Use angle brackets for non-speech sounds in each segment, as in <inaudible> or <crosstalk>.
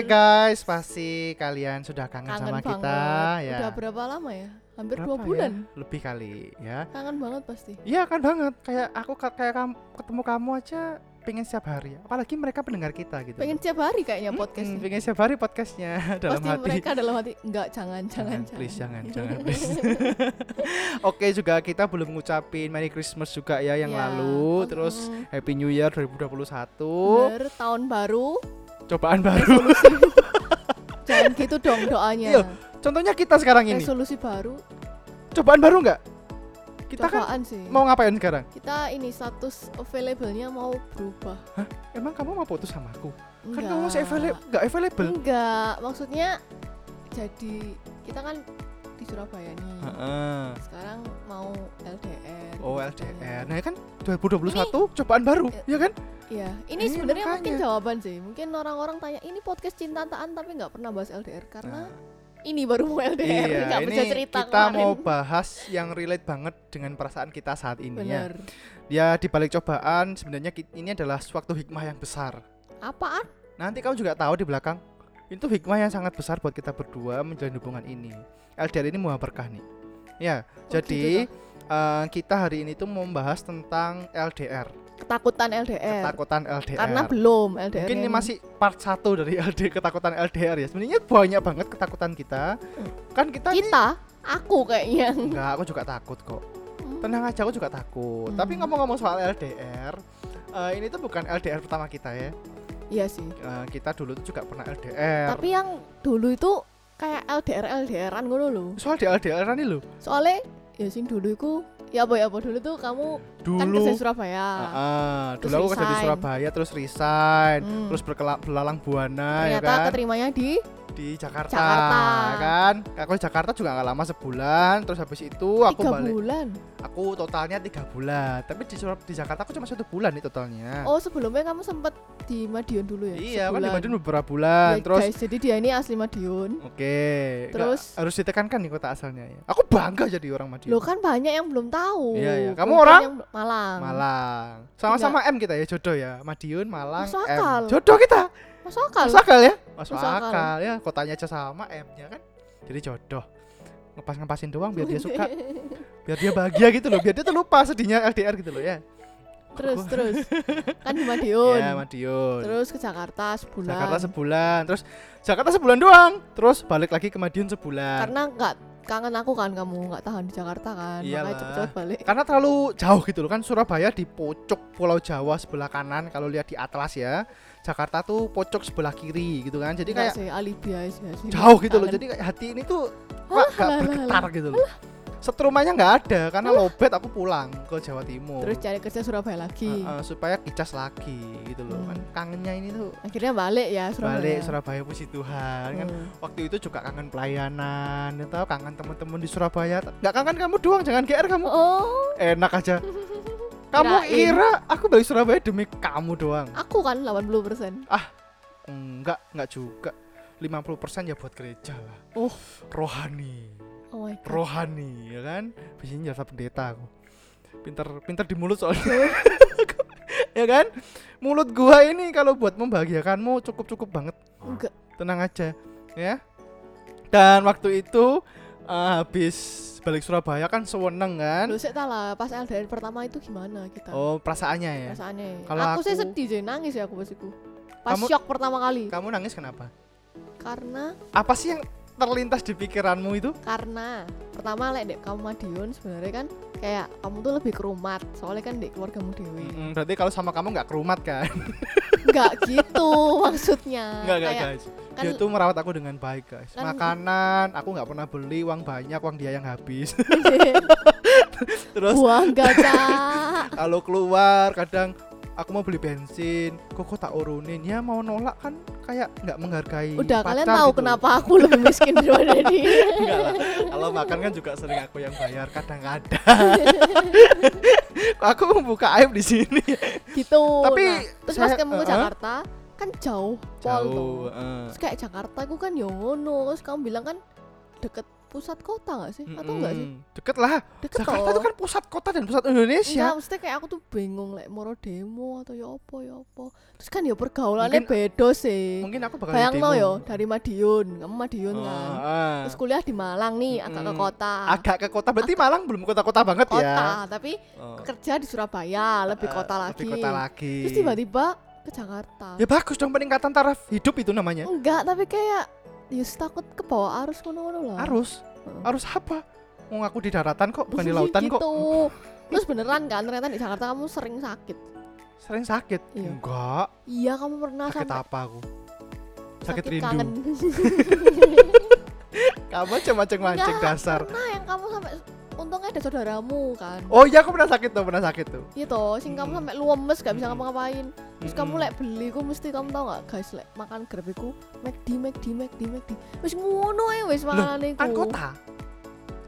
oke guys, pasti kalian sudah kangen, Kangen sama banget. kita ya. Udah berapa lama ya? Hampir Berapa dua ya? bulan. Lebih kali ya. Kangen banget pasti. Iya kan banget. Kayak aku ka- kayak kamu ketemu kamu aja pengen setiap hari. Apalagi mereka pendengar kita gitu. Pengen tiap hari kayaknya Mm-mm, podcastnya. pengen setiap hari podcastnya <laughs> dalam Pasti hati. mereka dalam hati enggak jangan jangan Jangan, please jangan, jangan. <laughs> please. <laughs> Oke juga kita belum ngucapin Merry Christmas juga ya yang Ya, lalu, terus. Happy New Year 2021. Bener, tahun baru Cobaan baru. jangan gitu dong doanya. Iya, Contohnya kita sekarang ini. Resolusi baru Cobaan baru nggak? Kita kan cobaan sih. mau ngapain sekarang? Kita ini status available-nya mau berubah. Emang kamu mau putus sama aku? Kan Enggak. kamu masih available, nggak available? Enggak, maksudnya jadi kita kan Surabaya nih. Heeh. Sekarang mau LDR. Oh gitu LDR. ceritanya. Nah kan 2021 cobaan baru, ya kan? Iya, ini Iya, sebenarnya mungkin jawaban sih. Mungkin orang-orang tanya ini podcast cintaan tapi nggak pernah bahas LDR karena Nah, ini baru mau LDR, iya, nggak ini bisa cerita kita kemarin. mau bahas yang relate banget dengan perasaan kita saat ini ya. Bener. Ya di balik cobaan sebenarnya ini adalah suatu hikmah yang besar. Apaan? Nanti kamu juga tahu di belakang itu hikmah yang sangat besar buat kita berdua menjalin hubungan ini. LDR ini mau berkah nih. Ya, Oh, jadi gitu eh, kita hari ini tuh mau membahas tentang LDR, Ketakutan LDR. ketakutan LDR. Karena belum LDR. Mungkin ini masih part 1 dari LD ketakutan LDR ya. Sebenarnya banyak banget ketakutan kita. Kan kita, nih- kita, aku kayaknya. enggak, aku juga takut kok. Tenang aja, aku juga takut. Tapi Hmm. ngomong-ngomong soal LDR, eh, ini tuh bukan LDR pertama kita ya. Iya sih. Eh, kita dulu tuh juga pernah LDR. Tapi yang dulu itu kayak LDR LDRan ngono lho. soal di LDR ini loh. Soalnya ya sing dulu iku ya apa ya apa dulu tuh kamu kan Dulu kerja di Surabaya. Ah, ah, dulu aku kerja di. Surabaya terus resign, Hmm. terus belalang buana ya Ternyata kan keterimanya di di Jakarta, Jakarta. kan. Aku di Jakarta juga nggak lama sebulan, terus habis itu aku tiga balik. bulan. Aku totalnya tiga bulan, tapi di di Jakarta aku cuma satu bulan nih totalnya. Oh sebelumnya kamu sempat di Madiun dulu ya? iya, kan di Sebulan. Madiun beberapa bulan, Ya, terus guys, jadi dia ini asli Madiun. Oke, nggak- Terus? harus ditekankan nih kota asalnya ya. Aku bangga jadi orang Madiun. Lo kan banyak yang belum tahu. Iya, iya. Kamu Mungkin orang? yang Malang. Malang. Sama-sama M kita ya, jodoh ya. Madiun, Malang, Masuk M. akal. Jodoh kita. Masuk akal. Masuk akal ya? Masuk, Masuk akal. akal. ya. Kotanya aja sama M-nya kan. Jadi jodoh. Ngepas-ngepasin doang biar dia <laughs> suka, biar dia bahagia gitu loh, biar dia tuh lupa sedihnya LDR gitu loh ya. terus terus <laughs> kan di Madiun. Ya, Madiun. Terus ke Jakarta sebulan. Jakarta sebulan, terus Jakarta sebulan doang, terus balik lagi ke Madiun sebulan. Karena nggak kangen aku kan kamu nggak tahan di Jakarta kan. Iyalah. Makanya cepet-cepet balik. Karena terlalu jauh gitu loh kan Surabaya di pojok Pulau Jawa sebelah kanan kalau lihat di atlas ya. Jakarta tuh pojok sebelah kiri gitu kan. Jadi Nggak kayak sih alibi aja sih. jauh gitu loh. Jadi kayak hati ini tuh kok gak bergetar gitu loh. Setrumanya nggak ada karena lobet aku pulang ke Jawa Timur. terus cari kerja Surabaya lagi. Uh, uh, supaya kicas lagi gitu loh Hmm. kan kangennya ini tuh Akhirnya balik ya Surabaya. balik Surabaya puji Tuhan kan Hmm. waktu itu juga kangen pelayanan ya tahu kangen temen-temen di Surabaya nggak kangen kamu doang jangan GR kamu Oh, enak aja <laughs> kamu Kirain. kira aku balik Surabaya demi kamu doang? Aku kan 80%. enggak enggak juga. 50% ya buat gereja lah. Oh. rohani. Oh my god. rohani ya kan? Biasanya jasa pendeta aku. Pinter pinter di mulut soalnya. <laughs> Ya kan? Mulut gua ini kalau buat membahagiakanmu cukup cukup banget. Enggak. tenang aja ya. Dan waktu itu eh, habis balik Surabaya kan seweneng kan? Lu sih lah pas LDR pertama itu gimana kita? oh perasaannya ya? Perasaannya. Kalau aku, sih aku- sedih sih nangis ya aku pas itu. Pas Kamu- shock pertama kali. kamu nangis kenapa? Karena apa sih yang terlintas di pikiranmu itu? Karena pertama lek dek kamu Madiun sebenarnya kan kayak kamu tuh lebih kerumat. Soalnya kan dek keluargamu dewi Mm, berarti kalau sama kamu nggak kerumat kan? Nggak gitu <laughs> maksudnya. Nggak nggak guys kan dia tuh merawat aku dengan baik guys. Kan- makanan aku nggak pernah beli uang banyak uang dia yang habis. <laughs> Terus buang <laughs> gaca kalau keluar kadang aku mau beli bensin kok kok tak urunin? Ya mau nolak kan kayak nggak menghargai udah pacar kalian tahu gitu. kenapa aku lebih miskin <laughs> daripada dia? Enggak lah. Kalau makan kan juga sering aku yang bayar kadang-kadang aku membuka aib di sini? Gitu. Tapi Nah, terus pas saya- kamu ke uh-uh. Jakarta kan jauh pol tuh jauh eh. terus kayak Jakarta aku kan yo ngono terus kamu bilang kan deket pusat kota nggak sih atau enggak sih. Deket lah. deket Jakarta toh. itu kan pusat kota dan pusat Enggak, Indonesia. mesti kayak aku tuh bingung lek moro demo atau ya apa ya apa. Terus kan ya pergaulannya Mungkin- beda sih. Mungkin aku bakal Bayang demo. yo dari Madiun, kamu Madiun Oh, kan. ah. Terus kuliah di Malang nih, agak ke kota. agak ke kota berarti Malang belum kota-kota banget kota, ya. tapi Oh. kerja di Surabaya, lebih Eh, kota lagi. Lebih kota lagi. Terus tiba-tiba ke Jakarta. Ya bagus dong peningkatan taraf hidup itu namanya. Enggak, tapi kayak ya takut ke bawah arus ngono-ngono lah. Arus. Heeh. Arus apa? Mau aku di daratan kok, bukan di lautan gitu. kok. Terus beneran kan ternyata di Jakarta kamu sering sakit. Sering sakit. Iya. Enggak. Iya, kamu pernah Sakit sampai apa aku? Sakit, rindu. kangen. <laughs> Kamu macam-macam mancing Enggak, dasar. Pernah yang kamu sampai untungnya ada saudaramu kan. Oh iya aku pernah sakit tuh, pernah sakit tuh. Iya toh, sing kamu sampai lumes gak bisa ngapa-ngapain. Terus kamu lek beli ku mesti kamu tau gak guys lek makan grab iku McD McD McD McD. Wis ngono ae wis makanane kan iku. kota.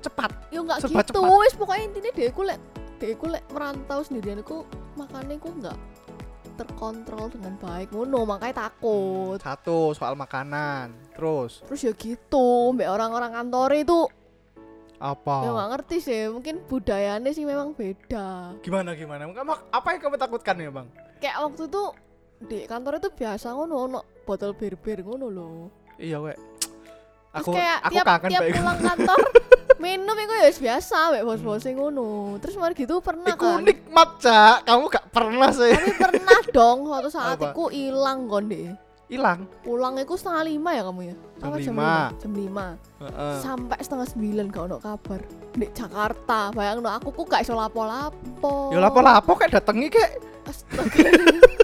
Cepat. Ya enggak gitu, wis pokoknya intinya dia ku lek dia ku lek merantau sendirian iku makannya ku enggak terkontrol dengan baik ngono makanya takut Satu soal makanan. Terus terus ya gitu mbak orang-orang kantor itu apa? ya nggak ngerti sih mungkin budayanya sih memang beda Gimana gimana? Kamu apa yang kamu takutkan ya, Bang? kayak waktu itu di kantor itu biasa ngono ono botol bir-bir ngono loh Iya, wek. terus Aku kayak aku tiap kangen tiap pulang <laughs> kantor minum itu ya biasa mbak bos-bos ngono terus mari gitu pernah Iku kan nikmat, Cak. Kamu gak pernah sih. tapi pernah dong suatu saat Apa? iku hilang kon deh Hilang. pulang itu setengah lima ya kamu ya Jam Apa lima. jam lima Heeh. sampai setengah sembilan gak ono kabar di Jakarta bayang aku ku gak iso lapo-lapo Ya lapo-lapo kayak datengi kayak Astaga.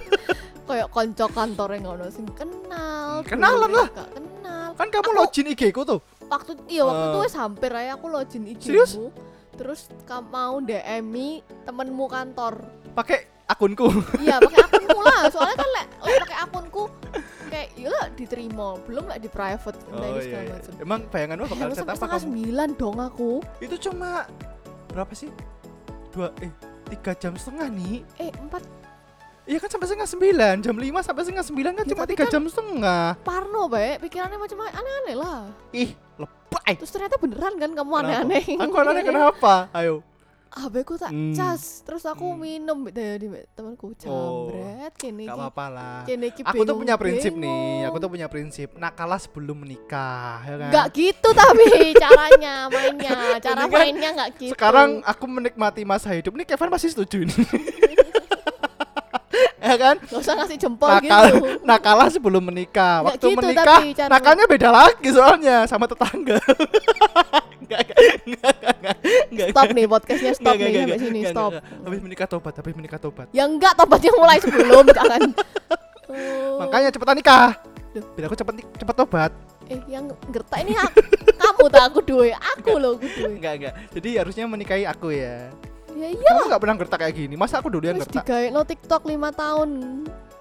<laughs> kayak konco kantor yang ono sing kenal Hmm, kenalan dulu lah. gak kenal kan kamu Aku- login IG ku tuh. waktu iya waktu Eh. itu wis hampir aja aku login IG Serius? mu terus kamu mau DM temenmu kantor Pakai akunku. <laughs> iya pakai akunmu lah soalnya kan lek lek pakai akunku kayak iya lah diterima belum lek di private Oh iya. iya. macam Emang bayanganmu bakal Harus set apa kamu? sembilan dong aku Itu cuma berapa sih? Dua eh tiga jam setengah nih. eh empat Iya kan sampai setengah sembilan, jam lima sampai setengah sembilan kan Ya, cuma tiga kan- jam setengah. parno baik pikirannya macam aneh-aneh lah Ih, lebay. terus ternyata beneran kan kamu aneh-aneh Aku aneh <laughs> kenapa? Ayo. HP ku tak Hmm. cas terus aku Hmm. minum dari temanku jambret kene Gak iki apa-apa lah. iki Aku tuh punya prinsip nih. Aku tuh punya prinsip. Nakala sebelum menikah, ya kan? Nggak gitu tapi <laughs> caranya mainnya cara Mendingan mainnya nggak gitu Sekarang aku menikmati masa hidup. Nih Kevin pasti setuju ini. <laughs> ya kan? nggak usah ngasih jempol Nakal, gitu nakala sebelum menikah. Nggak Waktu gitu menikah, tapi cara- nakalnya beda lagi soalnya sama tetangga. <laughs> Enggak, enggak, enggak, enggak, stop nih podcastnya stop nih sampai sini stop. Habis menikah tobat, habis menikah tobat. ya enggak tobatnya mulai sebelum <laughs> jangan Oh. Makanya cepetan nikah. Biar aku cepet cepet tobat. eh yang gertak ini aku, kamu tak aku duwe aku loh aku duwe Enggak, enggak. Jadi harusnya menikahi aku ya. Ya iya Kamu enggak pernah gertak kayak gini. Masa aku dulu yang Terus gertak? digawe no TikTok 5 tahun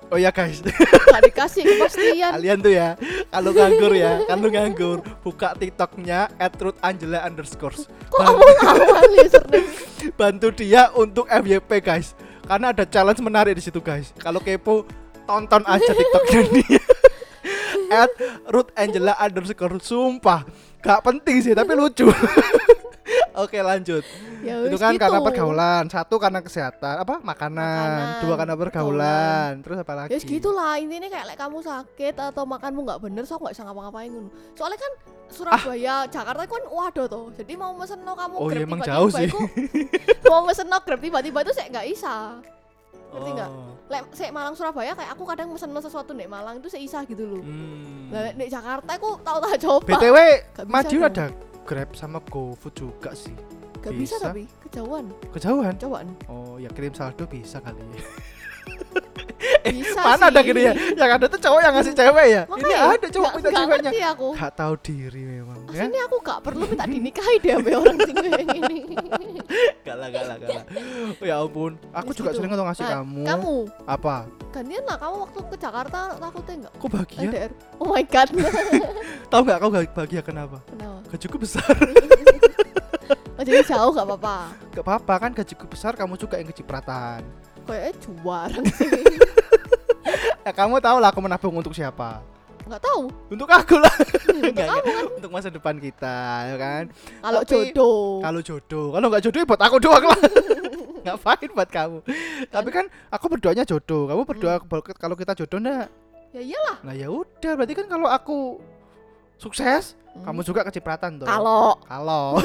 Oh iya guys, <laughs> gak dikasih kepastian kalian tuh ya, kalau nganggur ya, kalau nganggur, buka TikToknya @ruthangela underscores. kok kamu ngawal username <laughs> Bantu dia untuk FYP guys, karena ada challenge menarik di situ guys. Kalau kepo, tonton aja TikToknya <laughs> dia. At Ruth Angela underscore Sumpah Gak penting sih tapi lucu Oke lanjut ya Itu kan gitu. karena pergaulan Satu karena kesehatan Apa? Makanan, Makanan, Dua karena pergaulan Terus apa lagi? ya gitu lah intinya kayak like, kamu sakit atau makanmu nggak bener so nggak bisa ngapa-ngapain ngono soalnya kan Surabaya Jakarta kan waduh tuh jadi mau mesen no kamu Ah. Oh, grab iya, emang tiba-tiba jauh sih. iku, <laughs> mau mesen no grab tiba-tiba itu saya nggak bisa ngerti nggak? Oh. lek saya Malang Surabaya kayak aku kadang mesen no sesuatu nek Malang itu saya isa gitu loh Hmm. Lah nek Jakarta aku tahu tak coba BTW bisa dong. ada Grab sama GoFood juga sih. Gak bisa, bisa. tapi kejauhan. Kejauhan? Cobaan Oh ya kirim saldo bisa kali <laughs> bisa Mana ada sih. gini ya Yang ada tuh cowok yang ngasih cewek ya Ini Makanya, ada cowok nggak- minta nggak ceweknya ngerti aku Gak tahu diri memang ya Aslinya aku gak perlu minta dinikahi deh sama orang sing kayak gini. Gak lah gak lah gak lah Oh, Ya ampun Aku Wis juga gitu. sering nggak ngasih Nah, kamu Kamu Apa gantian lah kamu waktu ke Jakarta takutnya enggak Kok bahagia LDR. Oh my god. <laughs> Tahu gak kau bahagia kenapa Kenapa? Gajiku besar <laughs> Oh jadi jauh gak apa-apa. Gak apa-apa kan gajiku besar Kamu juga yang kecipratan Kayaknya juara sih. Ya kamu tahu lah aku menabung untuk siapa nggak tahu Untuk aku lah. untuk kamu enggak. Untuk masa depan kita, ya kan. kalau jodoh Kalau jodoh, kalau nggak jodoh ya buat aku doang lah. <laughs> Ngapain buat kamu? Tapi kan aku berdoanya jodoh. Kamu berdoa kalau kita jodoh enggak? ya iyalah Nah ya udah, berarti kan kalau aku sukses, Hmm. kamu juga kecipratan tuh. kalau kalau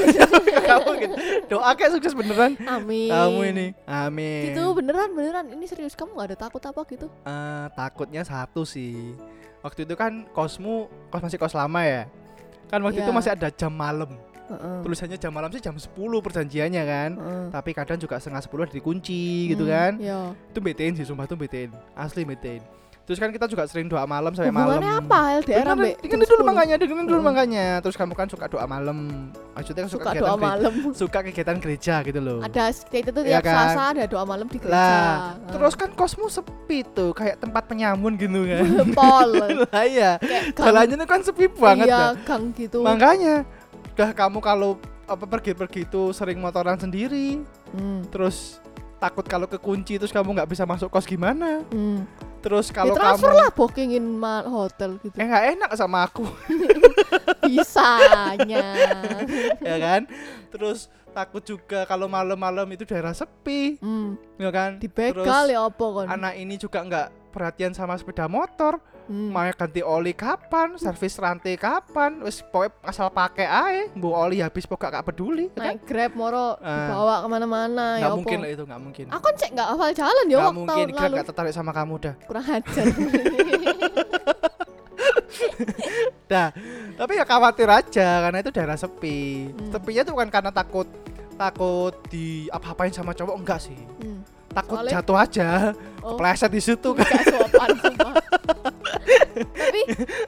kamu gitu. doa kayak sukses beneran amin kamu ini. Amin. gitu beneran beneran ini serius kamu nggak ada takut apa gitu Eh, takutnya satu sih. Waktu itu kan kosmu kos masih kos lama ya. Kan waktu itu Iya. masih ada jam malam. Heeh. Tulisannya jam malam sih jam 10 perjanjiannya kan. Heeh. Tapi kadang juga setengah 10 ada dikunci gitu Hmm, kan. ya Itu betein sih sumpah tuh betein. Asli betein. Terus kan kita juga sering doa malam sampai malam. hubungannya apa LDR ambek dengerin dulu makanya, dengerin dulu makanya. Terus kamu kan suka doa malam. Maksudnya suka, suka kegiatan doa gereja, malam <laughs> suka kegiatan gereja gitu loh. ada itu tuh Iya tiap kan? Selasa ada doa malam di gereja Lah. Terus kan kosmu sepi tuh, kayak tempat penyamun gitu kan. <laughs> pol <laughs> Lah iya, gang- jalannya tuh kan sepi banget iya kan. gang gitu Makanya, udah kamu kalau apa pergi-pergi itu sering motoran sendiri, Hmm, terus takut kalau kekunci terus kamu nggak bisa masuk kos gimana? hmm. Terus Ya kalau transfer kamu lah bookingin ma- hotel gitu eh nggak enak sama aku, <laughs> bisanya ya kan? Terus takut juga kalau malam-malam itu daerah sepi, hmm. ya kan? dibegal ya apa kan Anak ini juga nggak perhatian sama sepeda motor, Hmm. mau ganti oli kapan, servis rantai kapan, wis pokoknya asal pakai ae, bu oli habis pokok gak peduli, ya kan? naik grab moro Ah. dibawa ke mana-mana ya Nggak apa mungkin lah itu nggak mungkin. aku kan cek nggak hafal jalan ya Nggak waktu mungkin, Grab lalu nggak tertarik sama kamu dah. kurang ajar <laughs> Dah, tapi ya khawatir aja karena itu daerah sepi. Hmm. Sepinya tuh bukan karena takut takut di apa-apain sama cowok enggak sih. Hmm. Takut Soalnya- jatuh aja, Oh. kepleset di situ kan. Sopan tapi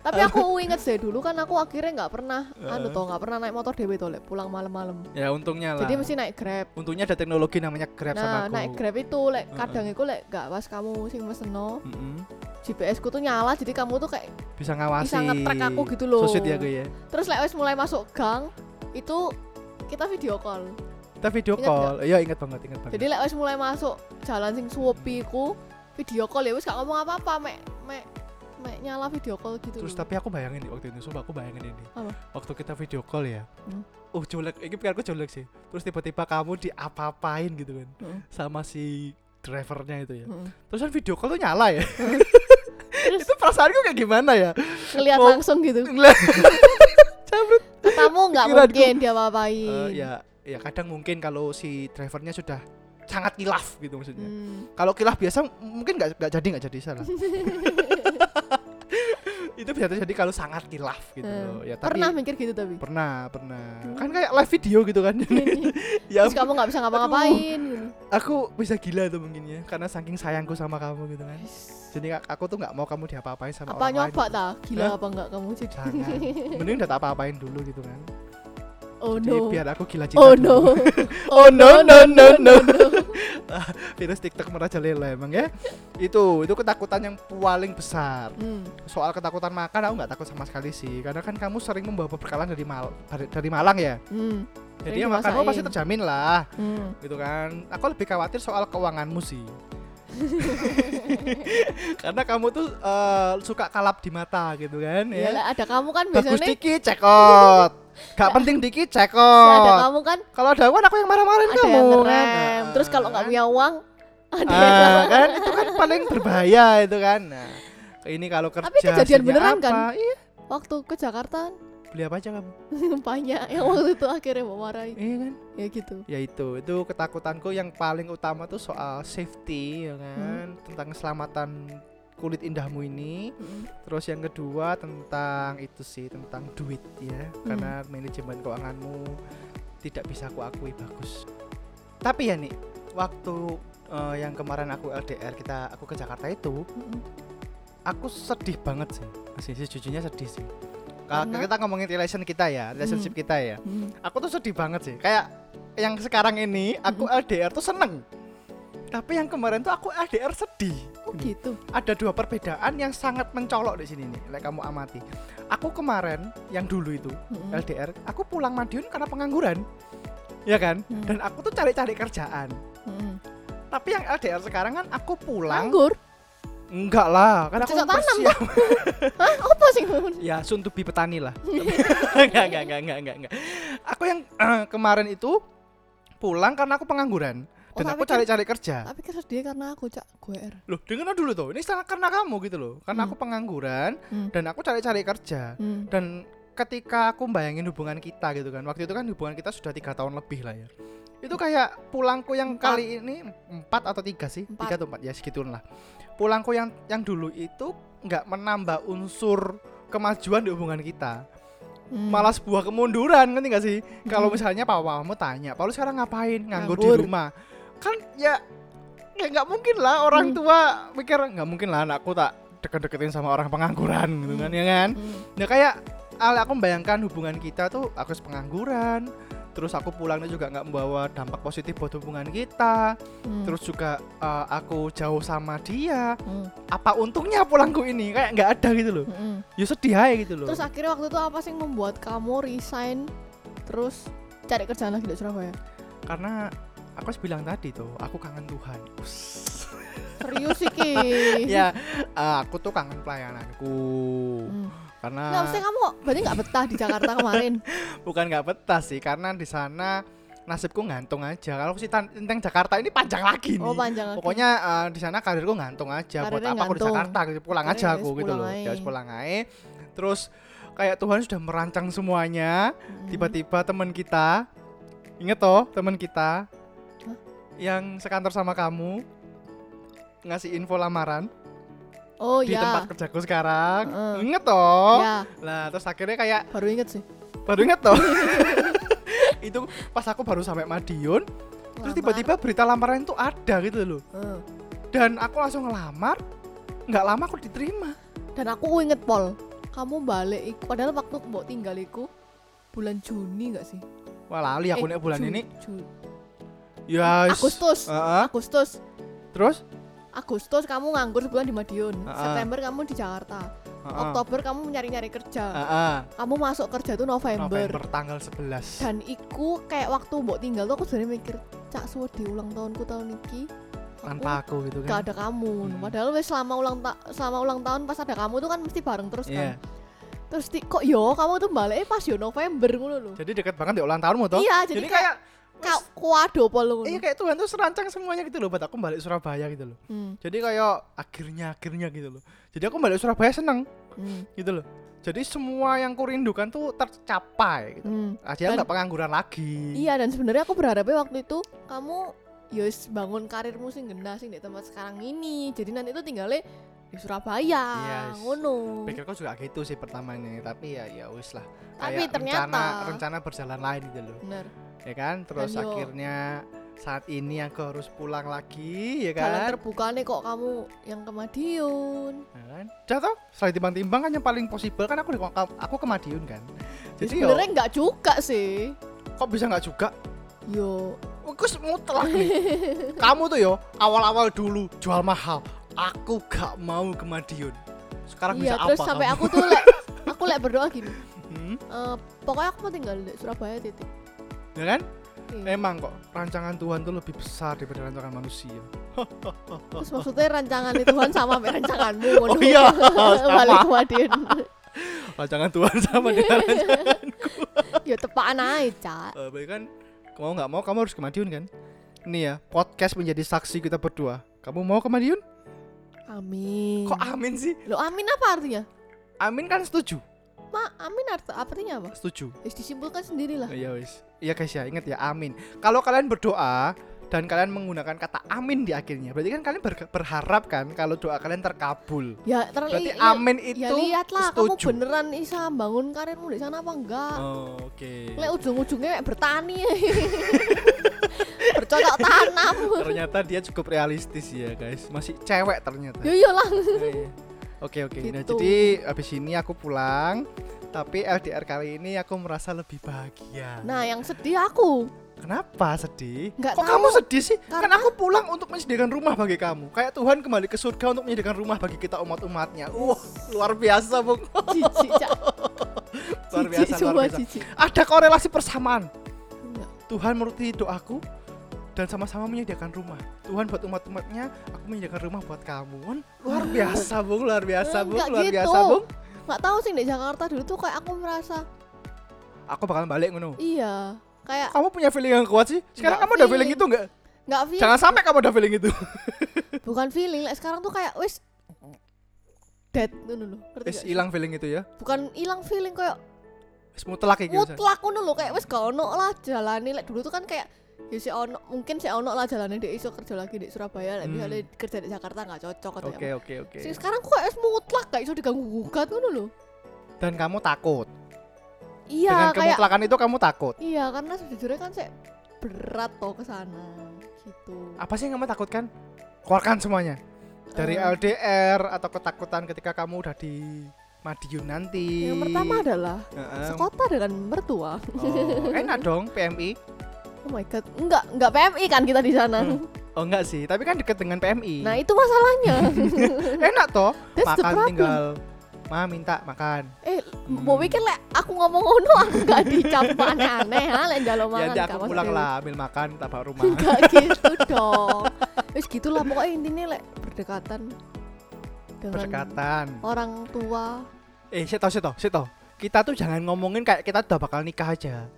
tapi aku <laughs> inget sih dulu kan aku akhirnya nggak pernah anu toh nggak pernah naik motor dewe toh Lek, pulang malam-malam Ya untungnya lah. jadi mesti naik grab Untungnya ada teknologi namanya Grab sama nah aku. naik grab itu lek kadang itu lek gak pas kamu sing meseno Mm-mm. GPS ku tuh nyala jadi kamu tuh kayak Bisa ngawasi. Bisa nge-track aku gitu loh. So sweet ya gue ya. terus lek wis mulai masuk gang itu kita video call Kita video Ingat call. Iya ingat banget, ingat banget. jadi lek wis mulai masuk jalan sing suwepi ku video call ya wis gak ngomong apa-apa mek mek mek nyala video call gitu Terus loh. tapi aku bayangin nih waktu itu, sumpah aku bayangin ini. Apa? Waktu kita video call ya. Hmm. Oh jelek, ini pikirku jelek sih. Terus tiba-tiba kamu diapa-apain gitu kan Heeh. sama si drivernya itu ya. Heeh. Terus kan video call tuh nyala ya. Terus <laughs> itu perasaanku kayak gimana ya? ngeliat Mau- langsung gitu Lah, <laughs> kamu nggak mungkin dia apain eh, ya ya kadang mungkin kalau si drivernya sudah sangat kilaf gitu maksudnya. Hmm. Kalau kilaf biasa mungkin nggak nggak jadi nggak jadi salah. <laughs> itu bisa terjadi kalau sangat kilaf gitu Hmm. loh. Ya tapi pernah mikir gitu tapi? Pernah pernah. Hmm. kan kayak live video gitu kan. <laughs> Ya terus kamu nggak bisa ngapa-ngapain gitu. aku bisa gila tuh mungkin ya karena saking sayangku sama kamu gitu kan. Jadi ak- aku tuh nggak mau kamu diapa-apain sama apa orang nyoba lain ta? Gila apa enggak kamu jadi? Mending udah tak apa-apain dulu gitu kan. Oh jadi no. biar aku gila cinta oh dulu. no. <laughs> Oh no no no. no <laughs> virus TikTok merajalela emang ya. Itu itu ketakutan yang paling besar. Hmm. soal ketakutan makan aku nggak takut sama sekali sih. Karena kan kamu sering membawa perbekalan dari Mal dari, Malang ya? Hmm. jadi ya Sering makanmu pasti terjamin lah. Hmm. gitu kan. Aku lebih khawatir soal keuanganmu sih. <laughs> Karena kamu tuh eh, suka kalap di mata gitu kan Ya, ya lah, ada kamu kan bagus biasanya. dikit cekot gak penting dikit ada cekot kamu kan? Kalau ada uang aku yang marah-marahin ada kamu. yang kan. terus kalau nggak punya uang ada ah, yang kan? Itu kan paling berbahaya itu kan. Nah ini kalau kerja Tapi kejadian beneran kan? iya. Waktu ke Jakarta. Beli apa aja kamu? <laughs> Banyak. Yang waktu itu akhirnya mau marahi iya kan? Ya gitu. Ya itu. Itu ketakutanku yang paling utama tuh soal safety ya kan? Tentang keselamatan kulit indahmu ini. Hmm. terus yang kedua tentang itu sih tentang duit ya. Karena manajemen keuanganmu tidak bisa aku akui bagus. Tapi ya nih waktu eh, yang kemarin aku LDR kita aku ke Jakarta itu Hmm. aku sedih banget sih. Masih sejujurnya sedih sih. Kalau kita ngomongin relation kita ya relationship kita ya. Hmm. aku tuh sedih banget sih. Kayak yang sekarang ini aku LDR tuh seneng. Tapi yang kemarin tuh aku LDR sedih gitu ada dua perbedaan yang sangat mencolok di sini nih like kamu amati aku kemarin yang dulu itu Hmm. LDR aku pulang Madiun karena pengangguran ya kan Hmm. dan aku tuh cari-cari kerjaan Hmm. tapi yang LDR sekarang kan aku pulang nganggur Enggak lah, kan aku Cocok tanam persiap. <laughs> Hah? Apa sih ya soon to be petani lah. <laughs> enggak, enggak, enggak, enggak, enggak, enggak. Aku yang eh, <clears throat> kemarin itu pulang karena aku pengangguran dan tapi aku kan- cari-cari kerja. Tapi kan sedih karena aku cak GR. Loh, dengar dulu tuh. Ini salah karena kamu gitu loh. Karena Hmm. aku pengangguran Hmm. dan aku cari-cari kerja. Hmm. Dan ketika aku bayangin hubungan kita gitu kan. Waktu itu kan hubungan kita sudah tiga tahun lebih lah ya. Itu kayak pulangku yang Empat. kali ini empat atau tiga sih? Empat. Tiga atau empat ya segituan lah. Pulangku yang yang dulu itu nggak menambah unsur kemajuan di hubungan kita. Hmm. Malah sebuah kemunduran ngerti gak sih? Kalau Hmm. misalnya papa kamu tanya, Paul sekarang ngapain? Nganggur, di Nganggur. rumah. Kan ya ya nggak mungkin lah orang Hmm. tua mikir nggak mungkin lah anakku tak deket-deketin sama orang pengangguran gitu kan ya kan? Hmm. Ya kayak al aku membayangkan hubungan kita tuh aku pengangguran, terus aku pulangnya juga nggak membawa dampak positif buat hubungan kita, Hmm. terus juga eh, aku jauh sama dia. Hmm. Apa untungnya pulangku ini? Kayak nggak ada gitu loh. Hmm. Ya sedih aja gitu loh. Terus akhirnya waktu itu apa sih yang membuat kamu resign terus cari kerjaan lagi di Surabaya? Karena aku harus bilang tadi tuh, aku kangen Tuhan. Uss. <laughs> Serius sih Ki. ya, eh, aku tuh kangen pelayananku. Hmm. Karena Nggak, maksudnya kamu berarti nggak betah di Jakarta kemarin? <laughs> bukan nggak betah sih, karena di sana nasibku ngantung aja. Kalau si tan- tentang Jakarta ini panjang lagi nih. Oh panjang lagi. Pokoknya eh, di sana karirku ngantung aja. Buat Karirnya apa aku di. Jakarta gitu. Pulang Karirnya aja ya aku gitu loh. Ya pulang aja. Terus kayak Tuhan sudah merancang semuanya. Hmm. Tiba-tiba teman kita Ingat toh teman kita? Yang sekantor sama kamu ngasih info lamaran Oh di ya. tempat kerjaku sekarang. Heeh. Ingat toh? Ya, Lah, terus akhirnya kayak baru inget sih. baru inget toh. <laughs> itu pas aku baru sampai Madiun, terus Lamar. tiba-tiba berita lamaran itu ada gitu loh. Heeh. Dan aku langsung ngelamar. nggak lama aku diterima. Dan aku inget Pol, kamu balik iku padahal waktu mbok tinggal iku bulan Juni gak sih? Wah, lali aku Eh, nek bulan Ju- ini. Ju- Ya. wis. Agustus. Heeh. Agustus. Terus? Agustus kamu nganggur sebulan di Madiun. Heeh. September kamu di Jakarta. Heeh. Oktober kamu nyari-nyari kerja. Heeh. Kamu masuk kerja tuh November. November tanggal 11. Dan iku kayak waktu mbok tinggal tuh aku sebenarnya mikir, cak suwe di ulang tahunku tahun iki. Aku tanpa aku gitu gak kan. ada kamu. Hmm. Padahal wes selama ulang ta- selama ulang tahun pas ada kamu tuh kan mesti bareng terus Iya. kan. Terus di, kok yo kamu tuh balik pas yo November ngono lho. Jadi dekat banget di ulang tahunmu toh. Iya, jadi, Jadi kayak kayak kau kuado pol ngono. Iya kayak Tuhan tuh serancang semuanya gitu loh buat aku balik Surabaya gitu loh. Hmm, Jadi kayak akhirnya akhirnya gitu loh. Jadi aku balik Surabaya seneng hmm, gitu loh. Jadi semua yang kurindukan tuh tercapai gitu. hmm. Aja nggak pengangguran lagi. Iya dan sebenarnya aku berharapnya waktu itu kamu yos bangun karirmu sing gena sing di tempat sekarang ini. Jadi nanti itu tinggalnya di Surabaya, Yes. ngono. Pikirku juga gitu sih pertamanya, tapi ya ya wis lah. Tapi Kayak ternyata- rencana rencana berjalan lain gitu loh. Bener. Ya kan? Terus Dan akhirnya saat ini aku harus pulang lagi ya Jalan kan? terbuka nih kok kamu yang ke Madiun. Ya kan? Jatuh, setelah timbang-timbang kan yang paling possible kan aku di aku ke Madiun kan. Ya, Jadi yo, sebenarnya nggak juga sih. kok bisa nggak juga? Yo, Aku mutlak nih. <laughs> Kamu tuh yo awal-awal dulu jual mahal. Aku gak mau ke Madiun. Sekarang iya bisa terus apa? sampai kamu? aku tuh lek aku lek berdoa gini. <laughs> Hmm, eh, pokoknya aku mau tinggal di Surabaya titik. Ya kan? Iya. Emang kok rancangan Tuhan tuh lebih besar daripada rancangan manusia. <laughs> Terus maksudnya rancangan Tuhan sama sama rancanganmu. Oh iya, <laughs> Balik Madiun. Rancangan Tuhan sama dengan rancangan. <laughs> ya tepaan aja, Cak. Baik kan? Mau nggak mau kamu harus ke Madiun kan? Ini ya, podcast menjadi saksi kita berdua. Kamu mau ke Madiun? Amin. Kok amin sih? Lo amin apa artinya? Amin kan setuju. Ma, amin art artinya apa? Setuju. Wis disimpulkan sendirilah. Iya wis. Iya guys ya, ingat ya amin. Kalau kalian berdoa dan kalian menggunakan kata amin di akhirnya, berarti kan kalian ber- berharap kan kalau doa kalian terkabul. Ya Berarti terlihat amin itu Ya lihatlah kamu setuju. beneran bisa bangun karirmu di sana apa enggak? Oh, oke. Lek ujung-ujungnya bertani. <laughs> Bercocok tanam. Ternyata dia cukup realistis ya guys. Masih cewek ternyata. Ya iyalah. Iya. Oke oke. Nah Gitu. jadi habis ini aku pulang, tapi LDR kali ini aku merasa lebih bahagia. Nah, yang sedih aku. Kenapa sedih? Nggak Kok tahu. kamu sedih sih? Kan Karena- aku pulang untuk menyediakan rumah bagi kamu. Kayak Tuhan kembali ke surga untuk menyediakan rumah bagi kita umat-umatnya. Wah, luar biasa, Bung. Cak. <laughs> Luar biasa, luar biasa. jijik. Ada korelasi persamaan. Enggak. Tuhan menuruti doaku dan sama-sama menyediakan rumah. Tuhan buat umat-umatnya, aku menyediakan rumah buat kamu. Kan luar biasa, Bung, luar biasa, Bung, Enggak luar gitu. biasa, Bung. nggak tahu sih di Jakarta dulu tuh kayak aku merasa Aku bakalan balik ngono. iya kayak Kamu punya feeling yang kuat sih? Sekarang kamu udah feeling feeling. itu enggak? nggak feel Jangan sampai kamu udah feeling itu. <laughs> bukan feeling like, sekarang tuh kayak wis dead ngono ngerti Wis hilang feeling itu ya. bukan hilang feeling kayak Wis mutlak. Ustaz. mutlak ngono lho kayak wis gak ono lah jalane lek dulu tuh kan kayak ya si ono mungkin si ono lah jalane dia iso kerja lagi di Surabaya Hmm. misalnya kerja di Jakarta nggak cocok Oke, oke, oke. Sekarang kok wis mutlak gak iso diganggu gugat ngono lho Dan kamu takut. iya Dengan kayak kemutlakan itu kamu takut. iya karena sejujurnya kan saya berat toh ke sana gitu Apa sih yang kamu takutkan? Keluarkan semuanya. Dari Eh, LDR atau ketakutan ketika kamu udah di Madiun nanti. yang pertama adalah Heeh. sekota dengan mertua Oh, enak dong PMI. Oh my god enggak enggak PMI kan kita di sana Hmm. Oh enggak sih, tapi kan deket dengan PMI. nah itu masalahnya <laughs> enak toh. that's makan tinggal Ma minta makan. eh Hmm. mau pikir lek aku ngomong ngono aku gak dicap aneh-aneh ha lek njalo Ya mangan gak aku pulang lah ambil makan tabak rumah. Enggak <laughs> gitu dong. Wis gitulah pokoknya intinya lek berdekatan dengan Berdekatan. orang tua. Eh, tahu, saya tahu. Kita tuh jangan ngomongin kayak kita udah bakal nikah aja.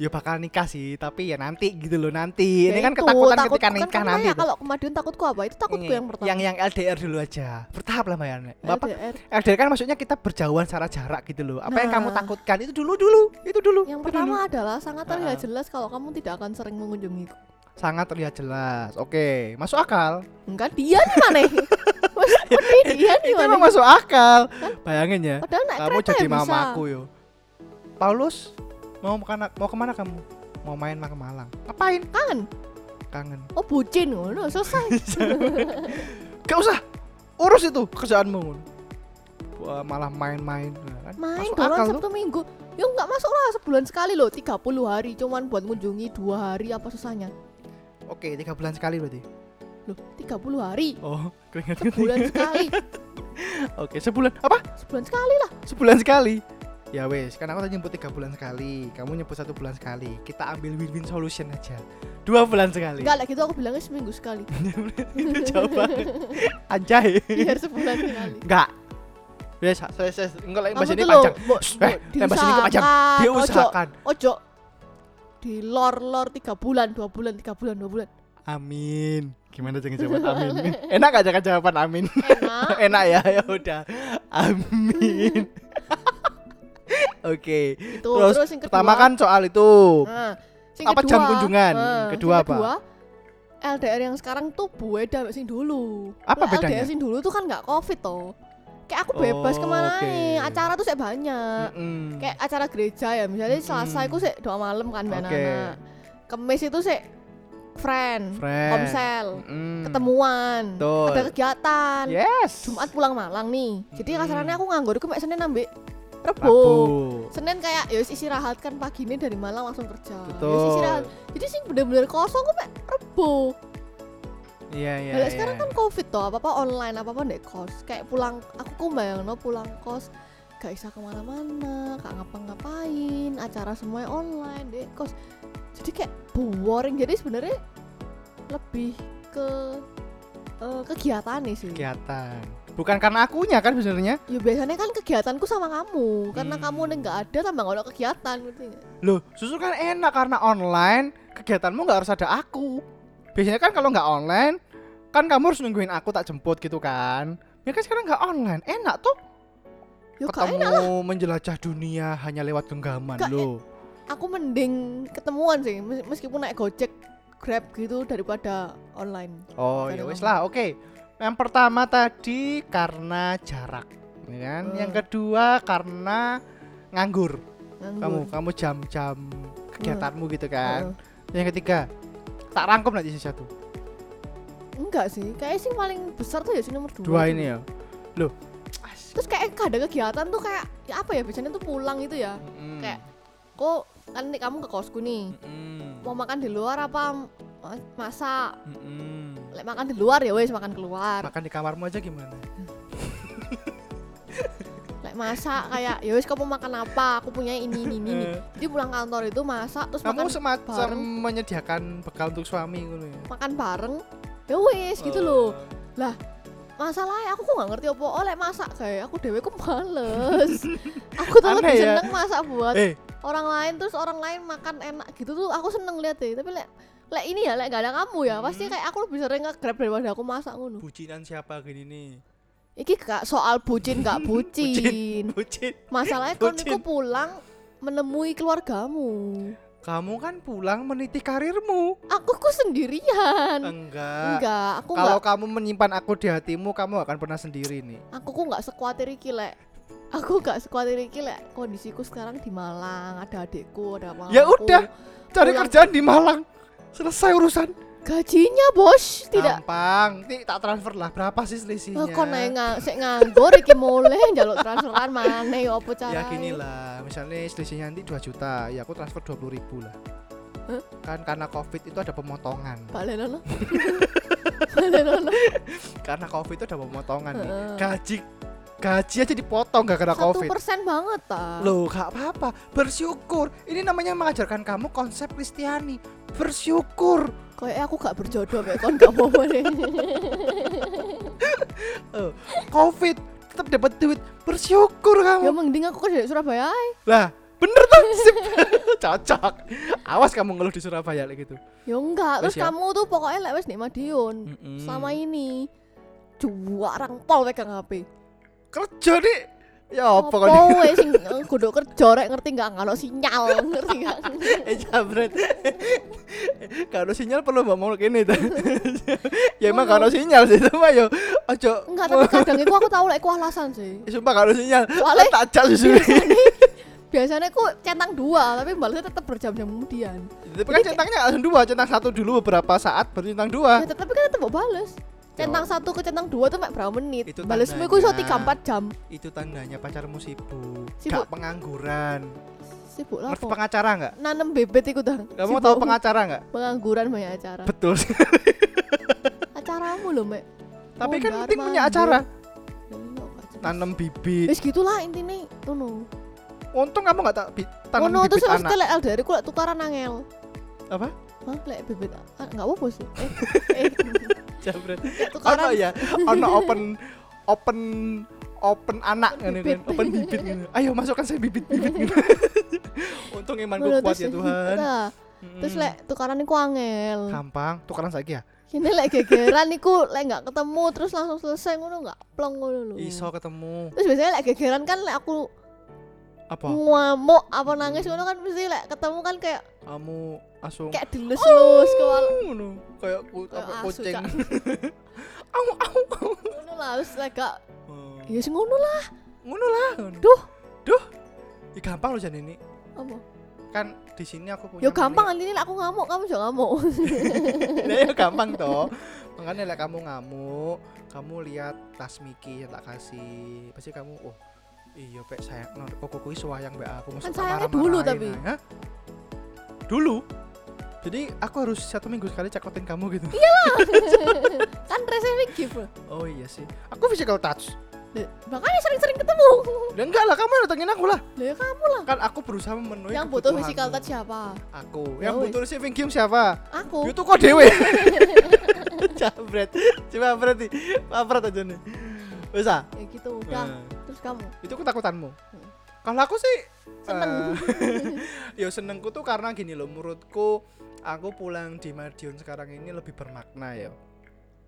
Ya bakal nikah sih, tapi ya nanti gitu loh nanti. Ini Ya kan itu, ketakutan takut- ketika kan nikah kamu nanti. tuh. Kalau kemajuan takutku apa? Itu takutku Ini, yang pertama. Yang yang LDR dulu aja. Bertahap lah Mbak Bapak LDR. LDR kan maksudnya kita berjauhan secara jarak gitu loh. Apa yang kamu Nah. takutkan itu dulu dulu, itu dulu. Yang itu pertama dulu. adalah sangat terlihat Ah. jelas kalau kamu tidak akan sering mengunjungiku. sangat terlihat jelas. Oke, masuk akal. Enggak dia nih mana? <laughs> Maksudnya dia nih Itu emang masuk akal. Bayangin ya, Padahal kamu jadi ya mamaku yo. Paulus, mau ke mana? Mau ke mana kamu? Mau main ke Malang. Ngapain? Kangen. Kangen. Oh bucin ngono selesai. <laughs> Gak usah urus itu kerjaanmu. Wah, malah main-main nah, kan? Main doang tuh. Sabtu Minggu. Ya enggak masuk lah sebulan sekali loh 30 hari cuman buat mengunjungi dua hari apa susahnya? Oke, tiga bulan sekali berarti. Loh 30 hari Oh, keringat sebulan sekali <laughs> Oke, sebulan apa? sebulan sekali lah Sebulan sekali. Ya wes, kan aku tadi nyebut tiga bulan sekali, kamu nyebut satu bulan sekali. Kita ambil win-win solution aja. Dua bulan sekali. enggak lah gitu aku bilangnya seminggu sekali <laughs> itu jauh <laughs> banget. Anjay. biar sebulan sekali Enggak. Wes, saya saya enggak lagi bahasa kamu ini panjang. eh, sini ke panjang. diusahakan. Dia ojo usahakan. ojo di lor lor tiga bulan dua bulan tiga bulan dua bulan Amin. Gimana jangan <laughs> jawaban amin? Enak gak jangan jawaban amin? enak Enak ya, ya udah. Amin. Oke. itu Terus, terus yang kedua Pertama kan soal itu. nah, sing apa jam kunjungan? nah, Kedua apa? LDR yang sekarang tuh beda sing dulu Apa Lah, bedanya? LDR sing dulu tuh kan nggak covid toh kayak aku bebas Oh, ke mana oke. nih acara tuh saya banyak Mm-mm. kayak acara gereja ya misalnya selasa Mm-mm. itu sih doa malam kan Oke. anak-anak kemis itu sih friend, Friend. komsel Mm. ketemuan Betul. ada kegiatan Yes. jumat pulang malang nih jadi Mm-mm. kasarannya aku nganggur aku mek senin ambek rebo senin kayak ya istirahat kan pagi ini dari malang langsung kerja. Ya Betul. istirahat. Jadi sih bener-bener kosong mek rebo Iya iya. Iya. sekarang kan covid toh apa apa online apa apa ndek kos. Kayak pulang aku ku bayangno pulang kos gak bisa ke mana-mana gak ngapa-ngapain acara semuanya online dek kos. Jadi kayak boring. Jadi sebenarnya lebih ke eh, kegiatan nih sih. Kegiatan. Bukan karena akunya kan sebenarnya. ya biasanya kan kegiatanku sama kamu karena Hmm. kamu nggak ada tambah nggak ada kegiatan ngerti nggak? Loh, justru kan enak karena online, kegiatanmu nggak harus ada aku. Biasanya kan kalau nggak online, kan kamu harus nungguin aku tak jemput gitu kan. Ya kan sekarang nggak online, enak tuh. ya gak enak Ketemu menjelajah dunia hanya lewat genggaman Gak loh. aku mending ketemuan sih mes- meskipun naik gojek grab gitu daripada online Oh ya kamu. lah, oke. Yang pertama tadi karena jarak, ya kan? Hmm. Yang kedua karena nganggur. Kamu nganggur kamu jam-jam kegiatanmu gitu kan. Heeh. Yang ketiga, tak rangkum nanti satu. Enggak sih, kayak sih paling besar tuh ya sih nomor dua. Dua ini ya. Loh. Terus kayak ada kegiatan tuh kayak ya apa ya biasanya tuh pulang itu ya. Mm. Kayak kok kan nih kamu ke kosku nih. Mm-mm. Mau makan di luar apa ma- masak? Mm-mm. Lek makan di luar ya wes makan keluar. Makan di kamarmu aja gimana? lek masak kayak ya wis kamu makan apa aku punya ini ini ini Eh, jadi pulang kantor itu masak terus kamu makan semacam bareng. menyediakan bekal untuk suami ya makan bareng ya wis gitu loh Oh. masalahnya aku kok nggak ngerti apa oleh masak kayak aku dewe ku males <laughs> aku tuh lebih ya. seneng masak buat eh orang lain terus orang lain makan enak gitu tuh aku seneng lihat deh tapi lek lek ini ya lek gak ada kamu ya. Pasti Hmm. kayak aku lebih sering nge-grab daripada aku masak ngono. Bucinan siapa gini nih? Iki gak soal bucin gak <laughs> bucin. Bucin masalahnya kon Bucin. niku pulang menemui keluargamu. Kamu kan pulang meniti karirmu. Aku kok sendirian. Enggak. Enggak aku kalau nggak. kamu menyimpan aku di hatimu kamu akan pernah sendiri nih. Aku kok nggak sekuatir iki lek. Aku gak sekuatir iki lek. Kondisiku sekarang di Malang. Ada adikku ada apa Ya udah, cari Pulang. kerjaan di Malang selesai urusan. Gajinya bos. Tidak. Gampang. Nih tak transfer lah. Berapa sih selisihnya? Oh, kok naik nggak sik nganggur iki mulai njaluk transferan mana ya apa cara ya gini lah. Misalnya selisihnya nanti 2 juta. Ya aku transfer 20 ribu lah. Hah? kan karena covid itu ada pemotongan. Balenono <laughs> balenono karena covid itu ada pemotongan nih. Gaji gaji aja dipotong gak kena satu covid. persen banget ta. Loh, gak apa-apa. Bersyukur. Ini namanya mengajarkan kamu konsep Kristiani. Bersyukur. kayak aku gak berjodoh kayak kon gak mau deh <laughs> Covid tetap dapat duit. Bersyukur ya kamu. mending aku kerja di Surabaya. Lah, bener tuh. Sip. <laughs> Cocok. Awas kamu ngeluh di Surabaya kayak gitu. ya enggak terus ya. kamu tuh pokoknya lek wis nek Madiun sama ini juarang pol pegang HP kerja nih. Ya apa kok? wes sing eh, kudu kerja rek ngerti enggak ngono sinyal ngerti enggak <laughs> Eh jabret. Kalau sinyal perlu mau kene ta. ya emang kalau sinyal sih itu mah yo ojo. enggak tapi kadang itu aku tahu lek ku alasan sih Eh, Sumpah kalau sinyal. Soalnya- tak jas susu. <laughs> biasanya aku centang dua tapi balasnya tetap berjam-jam kemudian Tapi kan centangnya langsung dua, centang satu dulu beberapa saat baru centang dua. ya tapi kan tetap mau balas centang satu ke centang dua tuh mek berapa menit Itu balasmu itu iso tandanya. tiga empat jam Itu tandanya pacarmu sibuk, Sibuk. gak pengangguran. Sibuk lah Ngerti pengacara nggak? nanem bebet itu dah Kamu Sibuk. tahu pengacara nggak? pengangguran banyak acara Betul. <laughs> acaramu loh mek Tapi kan Mondar penting punya acara. Ya, iya, bibit. Wis gitulah intinya ngono. Untung kamu nggak tak tanam Ngono terus bibit anak. lek LDR ku lek tukaran angel. Apa? Hah, lek bibit enggak apa sih. Eh, <laughs> eh Jabret. Ono ya, ono open open open anak kan Bibit. open bibit gitu. Ayo masukkan saya bibit-bibit gitu. <laughs> Untung imanku Ngono, kuat ya Tuhan. Nah, terus lek tukaran iku angel. gampang, tukaran saja ya. Kini lek gegeran iku lek enggak ketemu terus langsung selesai ngono enggak plong ngono lho. Iso ketemu. Terus biasanya lek gegeran kan lek aku Apa? ngamuk apa nangis ngono kan mesti lek ketemu kan kayak Kamu langsung kayak dilus-lus ke wal. ngono kayak kucing. <laughs> Au. au. Ngono lah terus lek gak Oh. Ya sing ngono lah. Ngono lah. Duh. Duh. Ya gampang loh Jan ini. Apa? Kan di sini aku punya Ya gampang ini aku ngamuk kamu juga ngamuk. <laughs> Nah, ya gampang toh. Makanya lah kamu ngamuk, kamu lihat tas Miki yang tak kasih. Pasti kamu oh iya pek sayang no, kok kuwi suwayang mbak aku Kan sayangnya dulu tapi. Hah? Dulu. Jadi aku harus satu minggu sekali cekotin kamu gitu. <laughs> kan resepnya gift. Oh iya sih. Aku physical touch. Makanya sering-sering ketemu. Ya enggak lah, kamu yang datengin aku lah. Lah ya kamu lah. Kan aku berusaha memenuhi Yang butuh physical touch siapa? Aku. Ya Yang wis. butuh receiving game siapa? Aku. Itu kok dewe. <laughs> Jabret. Coba berarti. Papret aja nih. Bisa. Ya gitu udah. Nah. Terus kamu. itu ketakutanmu Hmm. kalau aku sih Seneng. eh, <laughs> ya senengku tuh karena gini loh menurutku aku pulang di Madiun sekarang ini lebih bermakna ya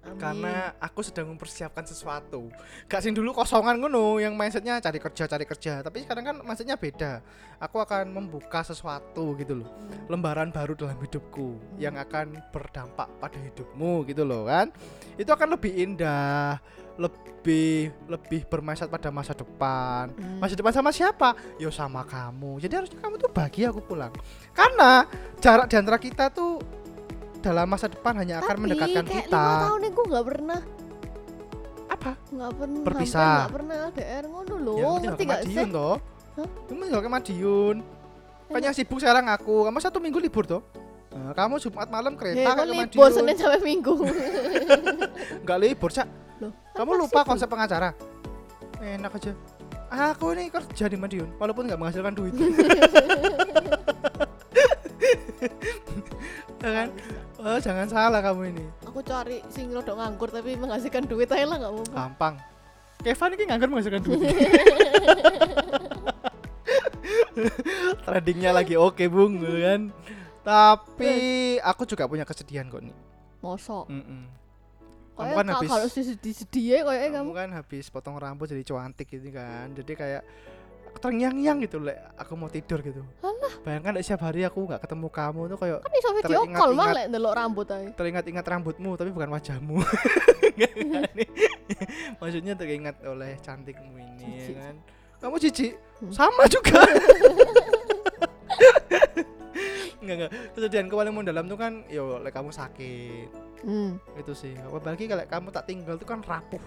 Amin. karena aku sedang mempersiapkan sesuatu. Gak sing dulu kosongan ngono yang mindsetnya cari kerja cari kerja. Tapi sekarang kan mindsetnya beda. Aku akan membuka sesuatu gitu loh. Hmm. lembaran baru dalam hidupku yang akan berdampak pada hidupmu gitu loh kan? Itu akan lebih indah lebih lebih bermindset pada masa depan. Hmm. masa depan sama siapa? Yo sama kamu. Jadi harusnya kamu tuh bahagia aku pulang. Karena jarak di antara kita tuh dalam masa depan hanya akan Tapi mendekatkan kayak kita. lima tahun ini gue nggak pernah. Apa? Nggak pernah Berpisah. nggak pernah LDR ngono loh. Ya ngerti tinggal ke gak sih? toh. Hah? kamu tinggal ke Madiun kan yang sibuk sekarang aku. Kamu satu minggu libur toh? Nah, kamu Jumat malam kereta ya kan kan ke libur Madiun Senin sampai Minggu. <laughs> Enggak libur, Cak. Loh, Kamu lupa sibuk. konsep pengacara? Enak aja. aku ini kerja di Madiun walaupun nggak menghasilkan duit. Ya <laughs> kan? Oh, jangan salah kamu ini. Aku cari sing rodok nganggur tapi menghasilkan duit aja lah nggak apa-apa. Gampang. Kevin ini nganggur menghasilkan duit. <laughs> Tradingnya lagi oke bung ya kan? Tapi aku juga punya kesedihan kok nih mosok. Mm-mm. kamu kayak kan ka- habis kalau sedih sedih kayak kamu. Kamu kan habis potong rambut jadi cantik gitu kan. Jadi kayak terngiang-ngiang gitu lek. Aku mau tidur gitu. Alah. Bayangkan setiap hari aku nggak ketemu kamu tuh kayak kan iso video call mah lek ndelok rambut aja teringat-ingat rambutmu tapi bukan wajahmu. <laughs> Maksudnya teringat oleh cantikmu ini Jijik. ya kan? Kamu jijik. Hmm. sama juga. Enggak enggak kesedihanku paling mendalam tuh kan yo lek kamu sakit. Hmm. itu sih. Apalagi kalau kamu tak tinggal tuh kan rapuh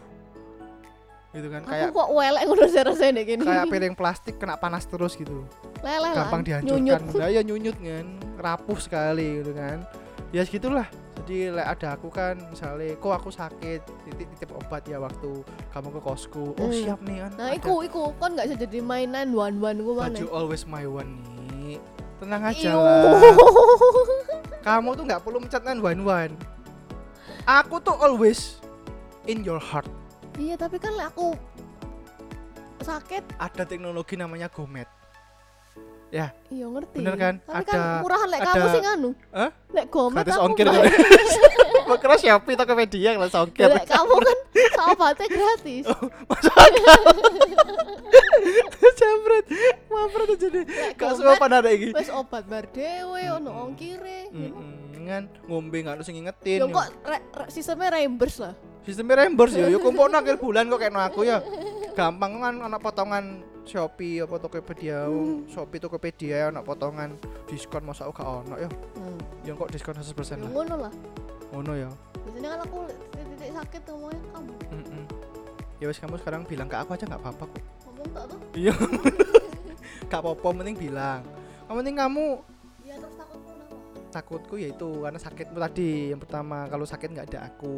gitu kan aku kayak kok welek ngono rasanya gini kayak piring plastik kena panas terus gitu. Leleh gampang dihancurkan. Nyunyut ya ya nyunyut kan. Rapuh sekali gitu kan. Ya segitulah. Jadi lek ada aku kan misalnya kok aku sakit? Titip titip obat ya waktu kamu ke kosku. Oh Hmm. siap nih kan. Nah ada. iku iku kan nggak bisa jadi mainan one one gue mana baju always my one nih tenang aja Iu. lah. <laughs> Kamu tuh nggak perlu mencat one one aku tuh always in your heart iya tapi kan lek aku sakit ada teknologi namanya gomet iya ngerti Bener kan? tapi Ada- kan murahan lek kamu sih nganu Hah? lek gomet gratis ongkir bayar. Mau <laughs> kira Shopee Tokopedia kalau ongkir lek kamu kan sahabatnya gratis <laughs> Jambret, wapret aja deh. lek Gak semua pada ada iki. wis obat bar dewe ono ongkire Mm-mm, kan ngombe nggak harus ngingetin. Yo kok re- re- sistemnya reimburse lah. Sistemnya reimburse ya, yo kumpul akhir bulan kok kayak aku ya. Gampang kan anak potongan Shopee apa Tokopedia, Hmm. Shopee Tokopedia anak potongan diskon masa gak ono ya. Hmm. Yang kok diskon 100% Ya lah. ngono lah. Ngono ya. Biasanya kan aku titik sakit ngomongnya kamu. Mm-mm. Ya wis kamu sekarang bilang ke aku aja nggak apa-apa kok. Ngomong tak tuh? Iya. <laughs> Gak apa-apa penting bilang. Yang penting kamu takutku yaitu karena sakitmu tadi yang pertama kalau sakit nggak ada aku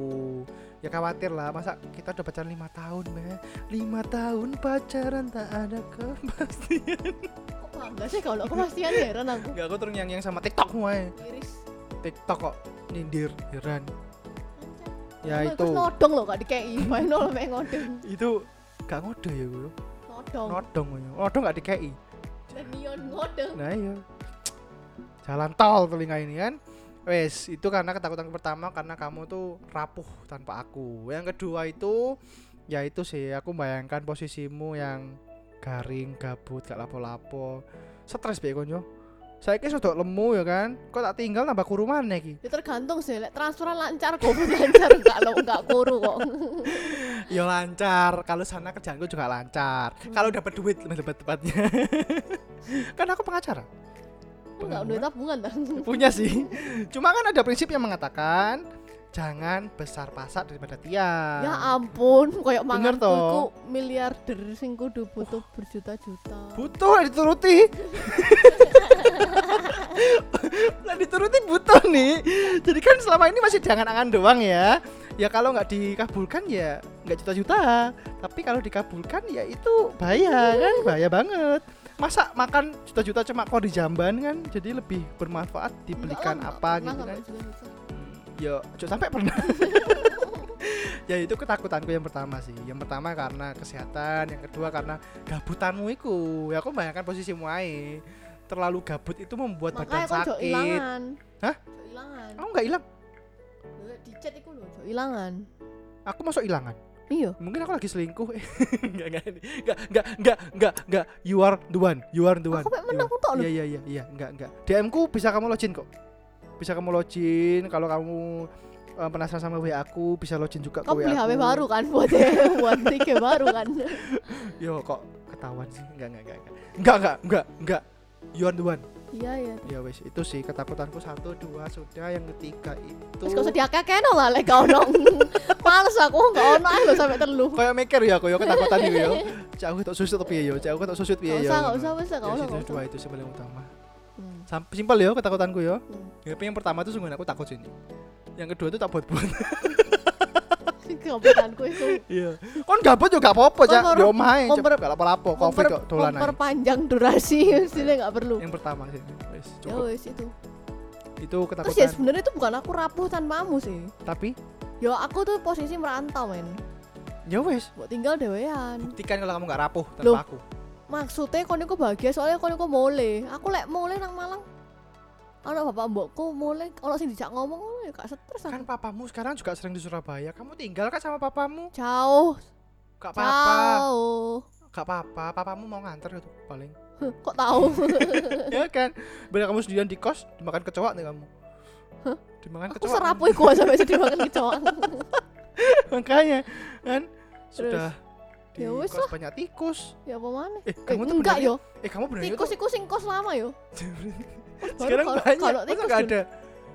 ya khawatir lah masa kita udah pacaran lima tahun meh lima tahun pacaran tak ada kepastian Kok bangga sih kalau aku pastian heran aku. nggak aku terus yang yang sama tiktok wae Iris. tiktok kok nyindir heran ya itu nodong loh gak dikei. Bae <laughs> nol mek ngodong. itu gak ngode ya gue Nodong. nodong ya nodong gak dikei Dan neon ngodong. nah iya jalan tol telinga ini kan. Wes itu karena ketakutan pertama karena kamu tuh rapuh tanpa aku. Yang kedua itu ya itu sih aku bayangkan posisimu yang garing gabut gak lapo-lapo. Stres be konyo saya kira sudah lemu ya kan? Kok tak tinggal nambah kuruman iki? Ya tergantung sih, lek transferan lancar kok lancar enggak lo enggak kuru kok. <laughs> ya lancar kalau sana kerjaanku juga lancar. Kalau dapat duit lebih tepat tepatnya. <laughs> Kan aku pengacara Enggak duit tabungan <laughs> punya sih. Cuma kan ada prinsip yang mengatakan jangan besar pasak daripada tiang. Ya ampun, koyok Bener mangan toh. miliarder sing kudu butuh berjuta-juta. butuh lah dituruti. <laughs> Lah dituruti butuh nih. Jadi kan selama ini masih jangan angan doang ya. Ya kalau nggak dikabulkan ya nggak juta-juta. Tapi kalau dikabulkan ya itu bahaya kan? Bahaya banget masa makan juta-juta cuma kok di jamban kan jadi lebih bermanfaat dibelikan Enggak apa enggak gitu kan juta-juta. Hmm, ya sampai pernah <laughs> ya itu ketakutanku yang pertama sih yang pertama karena kesehatan yang kedua karena gabutanmu itu ya aku bayangkan posisimu ae terlalu gabut itu membuat badan Makanya kok jok sakit ilangan. Hah? Ilangan. aku nggak hilang Lho, Di chat iku lho, jok ilangan. aku masuk hilangan Iya. mungkin aku lagi selingkuh <laughs> nggak nggak nggak nggak nggak nggak nggak you are the one you are the one Aku menang tok lho. iya iya iya iya nggak nggak DM ku bisa kamu login kok bisa kamu login kalau kamu eh, penasaran sama WA aku bisa login juga ke Kamu WA beli HP baru kan buat <laughs> <laughs> buat tiga baru kan. Yo kok ketahuan sih? Enggak enggak enggak. Enggak enggak enggak enggak. You are the one. Iya iya. Ya wes itu sih ketakutanku satu dua sudah yang ketiga itu. Kok sedih akeh no lah lek kau <laughs> nong. Males aku enggak ono lho sampai telu. Kayak mikir ya aku yo ketakutan itu yo. Cak aku tak susut piye yo? Cak aku tak susut piye yo? Enggak usah, enggak usah, Ya, enggak usah. itu nggak dua itu sih paling utama. Hmm. Sampai simpel yo ketakutanku. Hmm. Ya, Tapi yang pertama itu sungguh aku takut sih. Yang kedua itu tak buat-buat. <laughs> kebetulanku itu Iya. Kon gabut juga apa-apa, Cak. Di omah ae, memper- Cak. Gak apa-apa, Covid kok dolan ae. memperpanjang durasi <laughs> mestinya nggak perlu Yang pertama sih. Wis, ya cukup. wes itu Itu terus ya ketakutan. sebenarnya itu bukan aku rapuh tanpamu sih Tapi ya aku tuh posisi merantau men ya wis, buat tinggal dewean buktikan kalau kamu gak rapuh Loh. tanpa aku. maksudnya kon iku bahagia soalnya kon iku mulai aku lek mulai nang Malang ana bapak mbokku mulai kalau sing dijak ngomong ngono ya gak stres aku. Kan papamu sekarang juga sering di Surabaya. Kamu tinggal kan sama papamu? jauh Gak apa-apa. jauh Gak apa-apa. Papamu mau nganter itu paling. Huh, kok tahu <laughs> ya kan. Bila kamu sendirian di kos, dimakan kecoa nih kamu. Dimakan aku kecoa. serapuh iku sampai sedih makan kecoa <laughs> Makanya kan sudah di Ya wis kos banyak tikus. ya apa mana Eh, eh, kamu tuh enggak yo Eh, kamu bener tikus iku sing kos lama yo <laughs> Sekarang kalau- banyak. kalau tikus gak tuh- ada?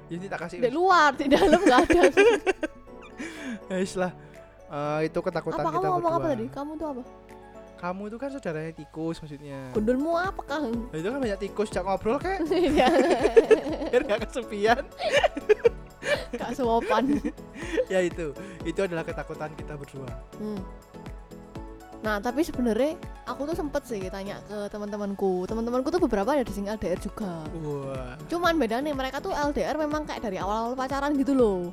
Ya, ini tak kasih. di luar di dalam nggak ada <laughs> Ya, wis lah. Eh, itu ketakutan apa kamu kita ngomong apa tadi kamu tuh apa Kamu itu kan saudaranya tikus maksudnya. gundulmu apa kang Nah, itu kan banyak tikus jak ngobrol kayak <laughs> Iya, biar gak kesepian. gak sopan <laughs> ya itu. Itu adalah ketakutan kita berdua. Hmm. Nah, tapi sebenarnya aku tuh sempet sih tanya ke teman-temanku. Teman-temanku tuh beberapa ada di sini LDR juga. Wah, Cuman bedanya mereka tuh LDR memang kayak dari awal-awal pacaran gitu loh.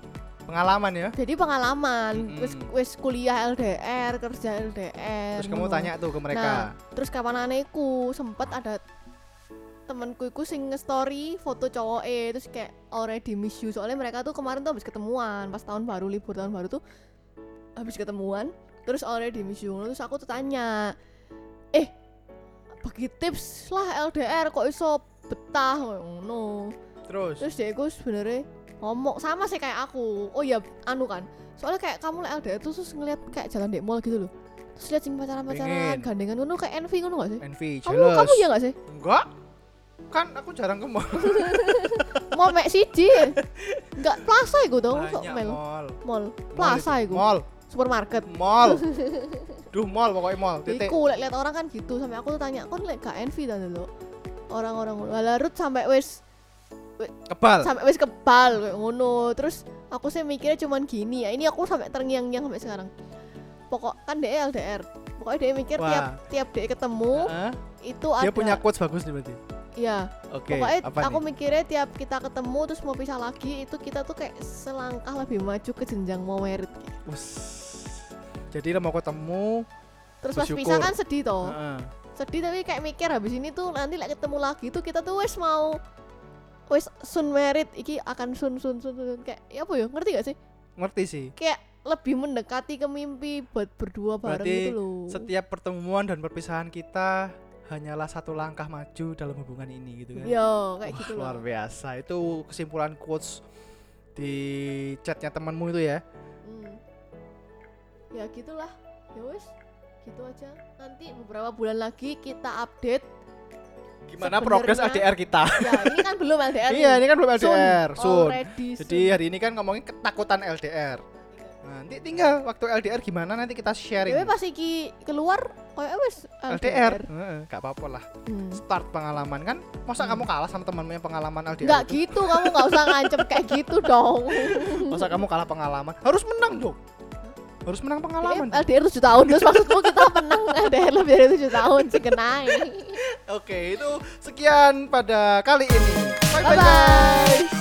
pengalaman ya. Jadi pengalaman, Mm-mm. wis wis kuliah LDR, kerja LDR. Terus kamu ngono. tanya tuh ke mereka. Terus kapan aneku sempet ada temenku iku sing nge-story foto cowok terus kayak already miss you soalnya mereka tuh kemarin tuh habis ketemuan pas tahun baru libur tahun baru tuh habis ketemuan terus already miss you terus aku tuh tanya eh bagi tips lah LDR kok iso betah? Ngono. Terus? Terus dia iku sebenarnya ngomong sama sih kayak aku. Oh ya anu kan. Soalnya kayak kamu lek LDR tuh terus ngeliat kayak jalan di mall gitu loh. Terus lihat sing pacaran pacaran gandengan ngono kayak envy ngono gak sih? Envy, kamu jealous. kamu ya gak sih? Enggak. Kan aku jarang ke mall. <laughs> mau mek siji. Enggak plaza iku dong Banyak mall. mall. Plaza iku. Mall. Supermarket Mall. <laughs> Duh, mall pokoknya mall. Titik. iku lek lihat orang kan gitu sampai aku tuh tanya kon lek gak envy ta lo orang-orang larut sampai wis Kebal. sampai wis kebal kayak ngono terus aku sih mikirnya cuman gini ya ini aku sampai terngiang-ngiang sampai sekarang pokok kan dia LDR pokoknya dia mikir Wah. tiap tiap dia ketemu Heeh. itu Dia ada punya quotes bagus nih berarti. Ya Oke, pokoknya apa aku nih? mikirnya tiap kita ketemu terus mau pisah lagi itu kita tuh kayak selangkah lebih maju ke jenjang mau merit gitu. Wus. Jadi lo mau ketemu, terus pas pisah kan sedih toh heeh. sedih tapi kayak mikir habis ini tuh nanti lagi ketemu lagi tuh kita tuh wes mau wes sun merit iki akan sun sun sun, sun. kayak ya apa ya ngerti gak sih ngerti sih. kayak lebih mendekati ke mimpi buat berdua bareng Berarti gitu loh Setiap pertemuan dan perpisahan kita hanyalah satu langkah maju dalam hubungan ini gitu kan. yo kayak Wah, gitu luar biasa. Itu kesimpulan quotes di chatnya temanmu itu ya. Hmm. ya gitulah ya wes gitu aja nanti beberapa bulan lagi kita update Gimana progres LDR kita? ya ini kan belum LDR <laughs> iya, ini kan belum Soon, LDR. Soon. already Jadi hari ini kan ngomongin ketakutan LDR. Nanti tinggal waktu LDR gimana nanti kita sharing. Dewe pas iki keluar kayak wes LDR, Heeh, gak apa-apa lah. Hmm. Start pengalaman kan, masa Hmm. kamu kalah sama temanmu yang pengalaman LDR? Nggak itu? gitu, kamu nggak usah ngancem kayak gitu dong. <laughs> Masa kamu kalah pengalaman? Harus menang dong. Harus menang pengalaman. LDR 7 tahun, terus maksudmu kita menang <laughs> LDR lebih dari 7 tahun sih kenai. Oke, itu sekian pada kali ini. Bye bye. Bye bye.